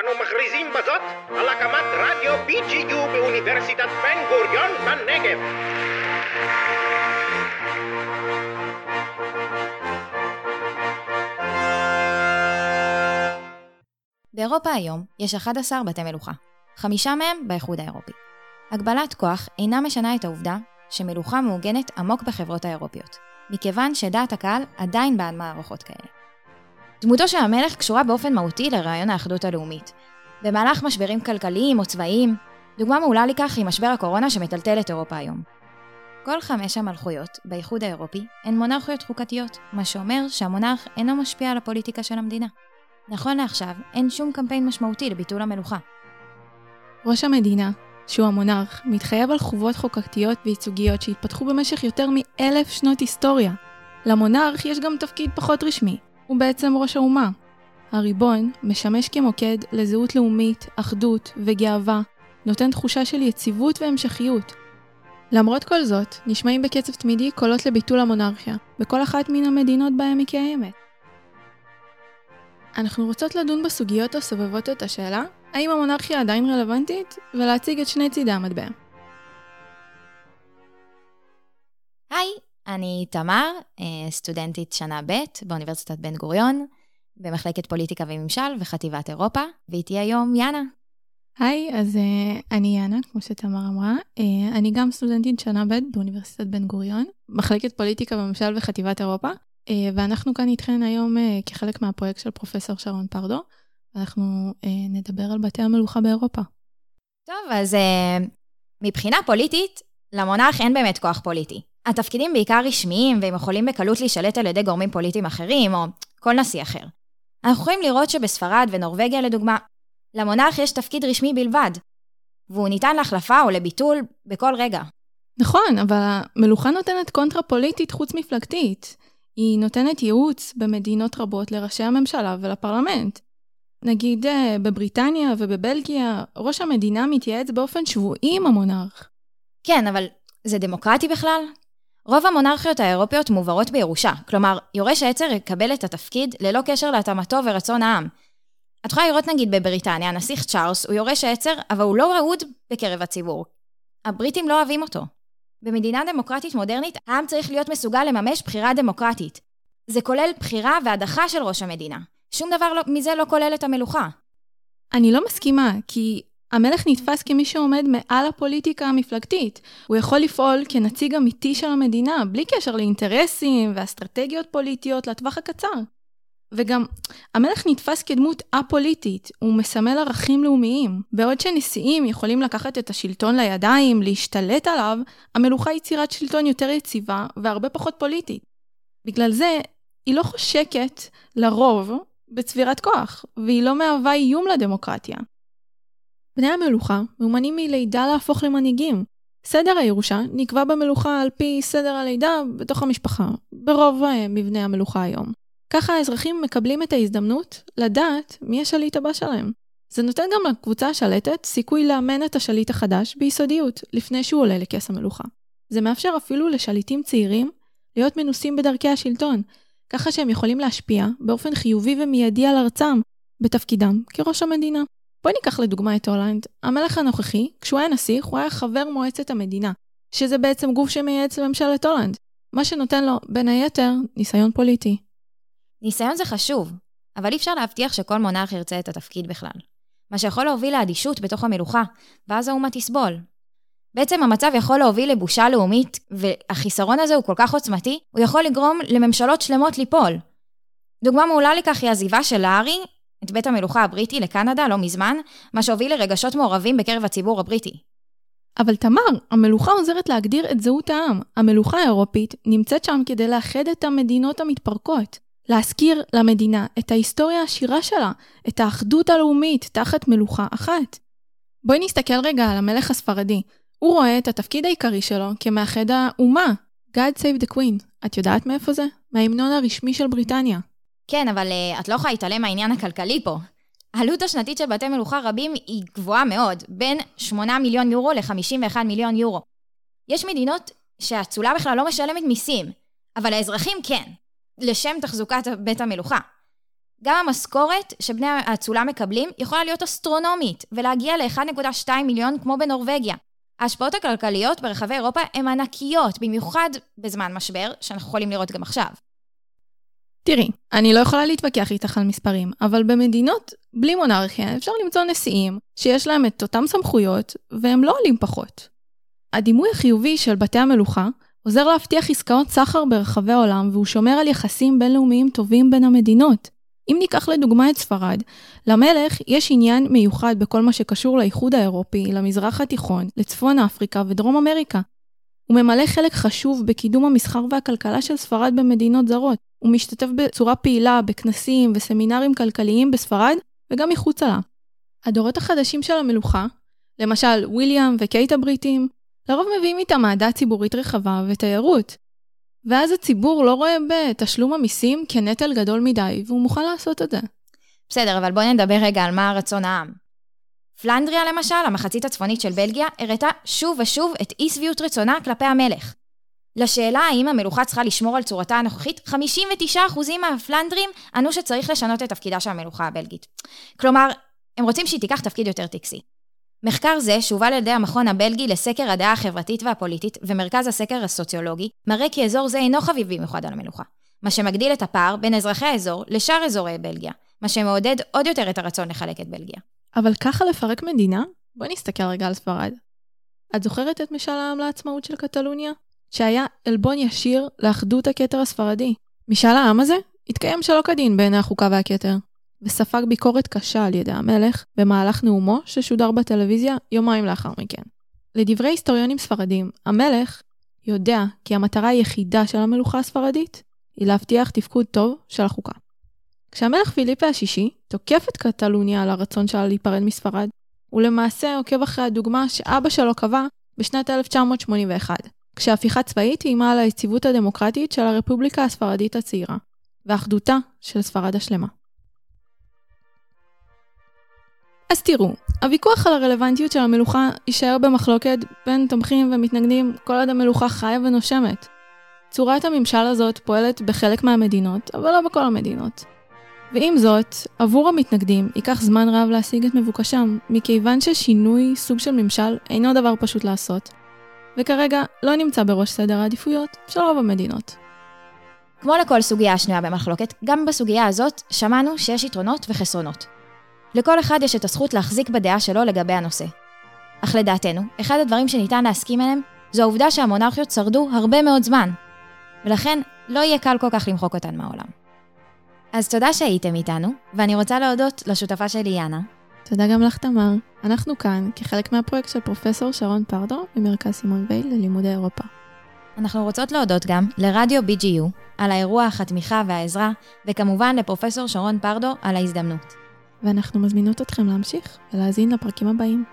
אנו מכריזים בזאת על הקמת רדיו BGU באוניברסיטת בן גוריון בנגב. באירופה היום יש 11 בתי מלוכה, חמישה מהם באיחוד האירופי. הגבלת כוח אינה משנה את העובדה שמלוכה מעוגנת עמוק בחברות האירופיות, מכיוון שדעת הקהל עדיין בעד מערכות כאלה. דמותו של המלך קשורה באופן מהותי לרעיון האחדות הלאומית. במהלך משברים כלכליים או צבאיים, דוגמה מעולה לכך היא משבר הקורונה שמטלטל את אירופה היום. כל חמש המלכויות באיחוד האירופי הן מונרכיות חוקתיות, מה שאומר שהמונרך אינו משפיע על הפוליטיקה של המדינה. נכון לעכשיו, אין שום קמפיין משמעותי לביטול המלוכה. ראש המדינה, שהוא המונרך, מתחייב על חובות חוקתיות וייצוגיות שהתפתחו במשך יותר מאלף שנות היסטוריה. למונרך יש גם תפקיד פחות רשמי, הוא בעצם ראש האומה. הריבון משמש כמוקד לזהות לאומית, אחדות וגאווה, נותן תחושה של יציבות והמשכיות. למרות כל זאת, נשמעים בקצב תמידי קולות לביטול המונרכיה, בכל אחת מן המדינות בהן היא קיימת. אנחנו רוצות לדון בסוגיות הסובבות את השאלה, האם המונרכיה עדיין רלוונטית, ולהציג את שני צידי המטבע. היי, אני תמר, אה, סטודנטית שנה ב' באוניברסיטת בן גוריון, במחלקת פוליטיקה וממשל וחטיבת אירופה, ואיתי היום יאנה. היי, אז uh, אני יאנה, כמו שתמר אמרה. Uh, אני גם סטודנטית שנה ב' באוניברסיטת בן גוריון, מחלקת פוליטיקה וממשל וחטיבת אירופה, uh, ואנחנו כאן איתכן היום uh, כחלק מהפרויקט של פרופסור שרון פרדו. אנחנו uh, נדבר על בתי המלוכה באירופה. טוב, אז uh, מבחינה פוליטית, למונרך אין באמת כוח פוליטי. התפקידים בעיקר רשמיים, והם יכולים בקלות להישלט על ידי גורמים פוליטיים אחרים, או כל נשיא אחר. אנחנו יכולים לראות שבספרד ונורבגיה לדוגמה, למונרך יש תפקיד רשמי בלבד, והוא ניתן להחלפה או לביטול בכל רגע. נכון, אבל המלוכה נותנת קונטרה פוליטית חוץ-מפלגתית. היא נותנת ייעוץ במדינות רבות לראשי הממשלה ולפרלמנט. נגיד אה, בבריטניה ובבלגיה, ראש המדינה מתייעץ באופן שבועי עם המונרך. כן, אבל זה דמוקרטי בכלל? רוב המונרכיות האירופיות מוברות בירושה, כלומר, יורש העצר יקבל את התפקיד ללא קשר להתאמתו ורצון העם. את יכולה לראות נגיד בבריטניה, הנסיך צ'ארלס הוא יורש העצר, אבל הוא לא רעוד בקרב הציבור. הבריטים לא אוהבים אותו. במדינה דמוקרטית מודרנית, העם צריך להיות מסוגל לממש בחירה דמוקרטית. זה כולל בחירה והדחה של ראש המדינה. שום דבר לא, מזה לא כולל את המלוכה. אני לא מסכימה, כי המלך נתפס כמי שעומד מעל הפוליטיקה המפלגתית. הוא יכול לפעול כנציג אמיתי של המדינה, בלי קשר לאינטרסים ואסטרטגיות פוליטיות לטווח הקצר. וגם, המלך נתפס כדמות א-פוליטית, הוא מסמל ערכים לאומיים. בעוד שנשיאים יכולים לקחת את השלטון לידיים, להשתלט עליו, המלוכה היא יצירת שלטון יותר יציבה והרבה פחות פוליטית. בגלל זה, היא לא חושקת, לרוב, בצבירת כוח, והיא לא מהווה איום לדמוקרטיה. בני המלוכה מאומנים מלידה להפוך למנהיגים. סדר הירושה נקבע במלוכה על פי סדר הלידה בתוך המשפחה, ברוב אה, מבני המלוכה היום. ככה האזרחים מקבלים את ההזדמנות לדעת מי השליט הבא שלהם. זה נותן גם לקבוצה השלטת סיכוי לאמן את השליט החדש ביסודיות, לפני שהוא עולה לכס המלוכה. זה מאפשר אפילו לשליטים צעירים להיות מנוסים בדרכי השלטון, ככה שהם יכולים להשפיע באופן חיובי ומיידי על ארצם, בתפקידם כראש המדינה. בואי ניקח לדוגמה את הולנד. המלך הנוכחי, כשהוא היה נסיך, הוא היה חבר מועצת המדינה, שזה בעצם גוף שמייעץ לממשלת הולנד, מה שנותן לו, בין היתר, ניסיון פוליטי. ניסיון זה חשוב, אבל אי אפשר להבטיח שכל מונרך ירצה את התפקיד בכלל. מה שיכול להוביל לאדישות בתוך המלוכה, ואז האומה תסבול. בעצם המצב יכול להוביל לבושה לאומית, והחיסרון הזה הוא כל כך עוצמתי, הוא יכול לגרום לממשלות שלמות ליפול. דוגמה מעולה לכך היא עזיבה של לארי את בית המלוכה הבריטי לקנדה לא מזמן, מה שהוביל לרגשות מעורבים בקרב הציבור הבריטי. אבל תמר, המלוכה עוזרת להגדיר את זהות העם. המלוכה האירופית נמצאת שם כדי לאחד את המדינות המתפרקות. להזכיר למדינה את ההיסטוריה העשירה שלה, את האחדות הלאומית תחת מלוכה אחת. בואי נסתכל רגע על המלך הספרדי. הוא רואה את התפקיד העיקרי שלו כמאחד האומה. God save the queen. את יודעת מאיפה זה? מההמנון הרשמי של בריטניה. כן, אבל uh, את לא יכולה להתעלם מהעניין הכלכלי פה. העלות השנתית של בתי מלוכה רבים היא גבוהה מאוד, בין 8 מיליון יורו ל-51 מיליון יורו. יש מדינות שהאצולה בכלל לא משלמת מיסים, אבל האזרחים כן, לשם תחזוקת בית המלוכה. גם המשכורת שבני האצולה מקבלים יכולה להיות אסטרונומית ולהגיע ל-1.2 מיליון כמו בנורבגיה. ההשפעות הכלכליות ברחבי אירופה הן ענקיות, במיוחד בזמן משבר, שאנחנו יכולים לראות גם עכשיו. תראי, אני לא יכולה להתווכח איתך על מספרים, אבל במדינות בלי מונרכיה אפשר למצוא נשיאים שיש להם את אותם סמכויות, והם לא עולים פחות. הדימוי החיובי של בתי המלוכה עוזר להבטיח עסקאות סחר ברחבי העולם, והוא שומר על יחסים בינלאומיים טובים בין המדינות. אם ניקח לדוגמה את ספרד, למלך יש עניין מיוחד בכל מה שקשור לאיחוד האירופי, למזרח התיכון, לצפון אפריקה ודרום אמריקה. הוא ממלא חלק חשוב בקידום המסחר והכלכלה של ספרד במדינות זרות. הוא משתתף בצורה פעילה בכנסים וסמינרים כלכליים בספרד וגם מחוצה לה. הדורות החדשים של המלוכה, למשל וויליאם וקייט הבריטים, לרוב מביאים איתם אהדה ציבורית רחבה ותיירות. ואז הציבור לא רואה בתשלום המיסים כנטל גדול מדי, והוא מוכן לעשות את זה. בסדר, אבל בואי נדבר רגע על מה רצון העם. פלנדריה למשל, המחצית הצפונית של בלגיה, הראתה שוב ושוב את אי שביעות רצונה כלפי המלך. לשאלה האם המלוכה צריכה לשמור על צורתה הנוכחית, 59% מהפלנדרים ענו שצריך לשנות את תפקידה של המלוכה הבלגית. כלומר, הם רוצים שהיא תיקח תפקיד יותר טקסי. מחקר זה, שהובל על ידי המכון הבלגי לסקר הדעה החברתית והפוליטית ומרכז הסקר הסוציולוגי, מראה כי אזור זה אינו חביב במיוחד על המלוכה, מה שמגדיל את הפער בין אזרחי האזור לשאר אזורי בלגיה, מה שמעודד עוד יותר את הרצון לחלק את בלגיה. אבל ככה לפרק מדינה? בואי נסתכל רגע על ספרד. את זוכרת את משאל העם לעצמאות של קטלוניה? שהיה עלבון ישיר לאחדות הכתר הספרדי. משאל העם הזה התקיים שלא כדין בעיני החוקה והכתר, וספג ביקורת קשה על ידי המלך במהלך נאומו ששודר בטלוויזיה יומיים לאחר מכן. לדברי היסטוריונים ספרדים, המלך יודע כי המטרה היחידה של המלוכה הספרדית היא להבטיח תפקוד טוב של החוקה. כשהמלך פיליפה השישי תוקף את קטלוניה על הרצון שלה להיפרד מספרד, הוא למעשה עוקב אחרי הדוגמה שאבא שלו קבע בשנת 1981, כשהפיכה צבאית איימה על היציבות הדמוקרטית של הרפובליקה הספרדית הצעירה, ואחדותה של ספרד השלמה. אז תראו, הוויכוח על הרלוונטיות של המלוכה יישאר במחלוקת בין תומכים ומתנגדים כל עוד המלוכה חיה ונושמת. צורת הממשל הזאת פועלת בחלק מהמדינות, אבל לא בכל המדינות. ועם זאת, עבור המתנגדים ייקח זמן רב להשיג את מבוקשם, מכיוון ששינוי סוג של ממשל אינו דבר פשוט לעשות, וכרגע לא נמצא בראש סדר העדיפויות של רוב המדינות. כמו לכל סוגיה שנויה במחלוקת, גם בסוגיה הזאת שמענו שיש יתרונות וחסרונות. לכל אחד יש את הזכות להחזיק בדעה שלו לגבי הנושא. אך לדעתנו, אחד הדברים שניתן להסכים עליהם, זו העובדה שהמונרכיות שרדו הרבה מאוד זמן, ולכן לא יהיה קל כל כך למחוק אותן מהעולם. אז תודה שהייתם איתנו, ואני רוצה להודות לשותפה שלי יאנה. תודה גם לך, תמר. אנחנו כאן כחלק מהפרויקט של פרופסור שרון פרדו ממרכז סימון וייל ללימודי אירופה. אנחנו רוצות להודות גם לרדיו BGU על האירוח, התמיכה והעזרה, וכמובן לפרופסור שרון פרדו על ההזדמנות. ואנחנו מזמינות אתכם להמשיך ולהאזין לפרקים הבאים.